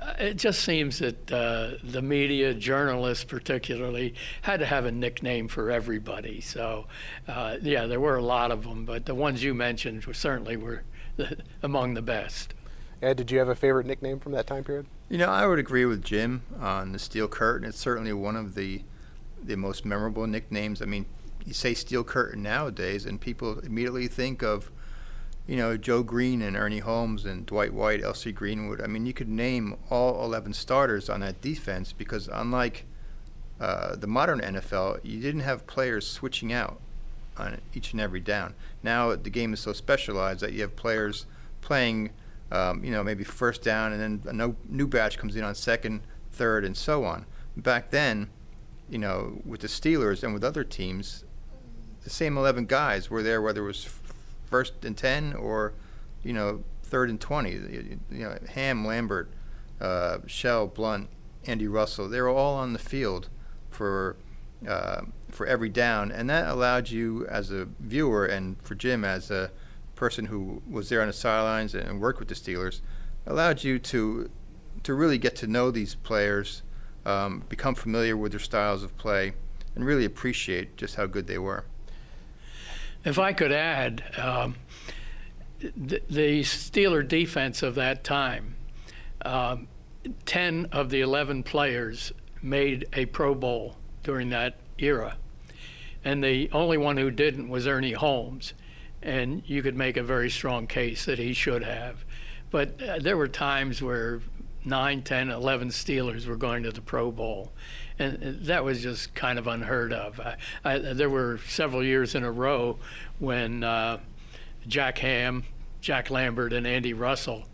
uh, it just seems that uh, the media, journalists particularly, had to have a nickname for everybody. So, uh, yeah, there were a lot of them, but the ones you mentioned were certainly were among the best. Ed, did you have a favorite nickname from that time period? You know, I would agree with Jim on the Steel Curtain. It's certainly one of the the most memorable nicknames. I mean, you say steel curtain nowadays, and people immediately think of, you know, Joe Greene and Ernie Holmes and Dwight White, L.C. Greenwood. I mean, you could name all 11 starters on that defense because unlike uh, the modern NFL, you didn't have players switching out on each and every down. Now the game is so specialized that you have players playing, um, you know, maybe first down, and then a new batch comes in on second, third, and so on. Back then, you know, with the Steelers and with other teams, the same 11 guys were there, whether it was first and 10 or, you know, third and 20. You know, Ham, Lambert, uh, Shell, Blount, Andy Russell, they were all on the field for uh, for every down, and that allowed you as a viewer and for Jim as a person who was there on the sidelines and worked with the Steelers, allowed you to to really get to know these players, um, become familiar with their styles of play, and really appreciate just how good they were. If I could add, um, the, the Steeler defense of that time, um, 10 of the 11 players made a Pro Bowl during that era. And the only one who didn't was Ernie Holmes. And you could make a very strong case that he should have. But uh, there were times where 9, 10, 11 Steelers were going to the Pro Bowl and that was just kind of unheard of. I, I, there were several years in a row when uh, Jack Ham, Jack Lambert, and Andy Russell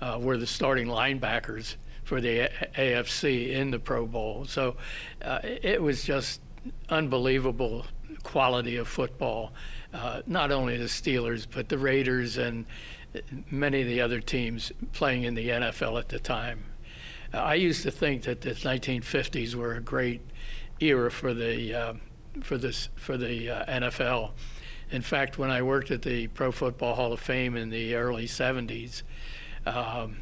uh, were the starting linebackers for the AFC in the Pro Bowl. So uh, it was just unbelievable quality of football. Uh, not only the Steelers, but the Raiders and many of the other teams playing in the NFL at the time. I used to think that the 1950s were a great era for the uh, for this for the uh, NFL. In fact, when I worked at the Pro Football Hall of Fame in the early 70s, um,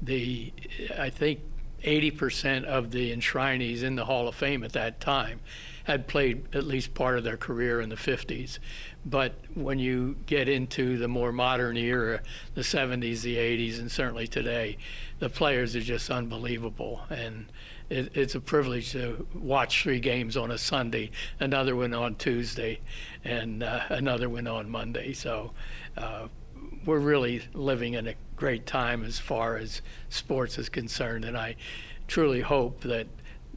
the I think 80% of the enshrinees in the Hall of Fame at that time had played at least part of their career in the 50s. But when you get into the more modern era, the 70s, the 80s, and certainly today, the players are just unbelievable. And it, it's a privilege to watch three games on a Sunday, another one on Tuesday, and uh, another one on Monday. So uh, we're really living in a great time as far as sports is concerned. And I truly hope that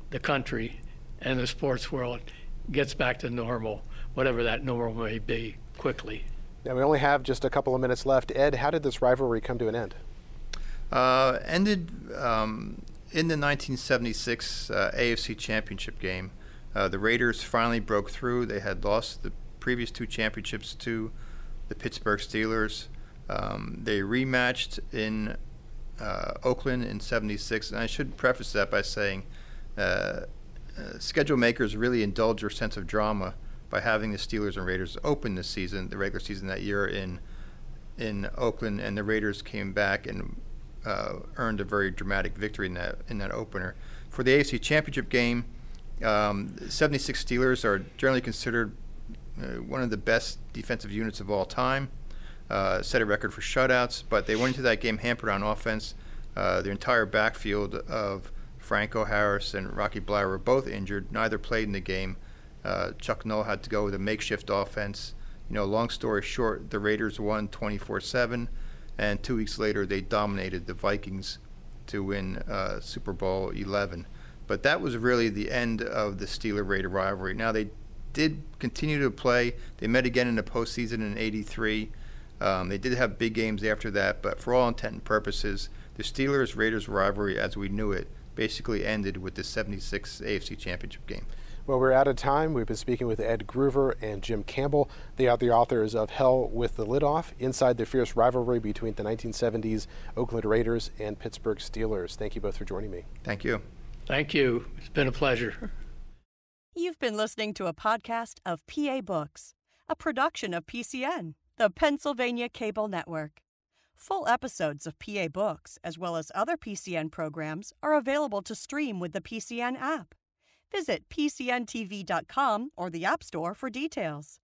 the country and the sports world gets back to normal, whatever that normal may be, quickly. Now, we only have just a couple of minutes left. Ed, how did this rivalry come to an end? Uh, ended um, in the 1976 uh, AFC Championship game. Uh, the Raiders finally broke through. They had lost the previous two championships to the Pittsburgh Steelers. Um, they rematched in uh, Oakland in 76. And I should preface that by saying uh, uh, schedule makers really indulge your sense of drama by having the Steelers and Raiders open this season, the regular season that year in in Oakland, and the Raiders came back and uh, earned a very dramatic victory in that in that opener. For the AFC Championship game, um, 76 Steelers are generally considered uh, one of the best defensive units of all time. Uh, set a record for shutouts, but they went into that game hampered on offense. Uh, their entire backfield of Franco Harris and Rocky Bleier were both injured. Neither played in the game. Uh, Chuck Noll had to go with a makeshift offense. You know, long story short, the Raiders won 24-7, and two weeks later they dominated the Vikings to win uh, Super Bowl 11. But that was really the end of the Steeler-Raider rivalry. Now they did continue to play. They met again in the postseason in '83. Um, they did have big games after that, but for all intent and purposes, the Steelers Raiders rivalry, as we knew it, basically ended with the 76 AFC Championship game. Well, we're out of time. We've been speaking with Ed Gruver and Jim Campbell. They are the authors of Hell with the Lid Off Inside the Fierce Rivalry Between the 1970s Oakland Raiders and Pittsburgh Steelers. Thank you both for joining me. Thank you. Thank you. It's been a pleasure. You've been listening to a podcast of PA Books, a production of PCN, the Pennsylvania Cable Network. Full episodes of PA Books, as well as other PCN programs, are available to stream with the PCN app. Visit PCNTV.com or the App Store for details.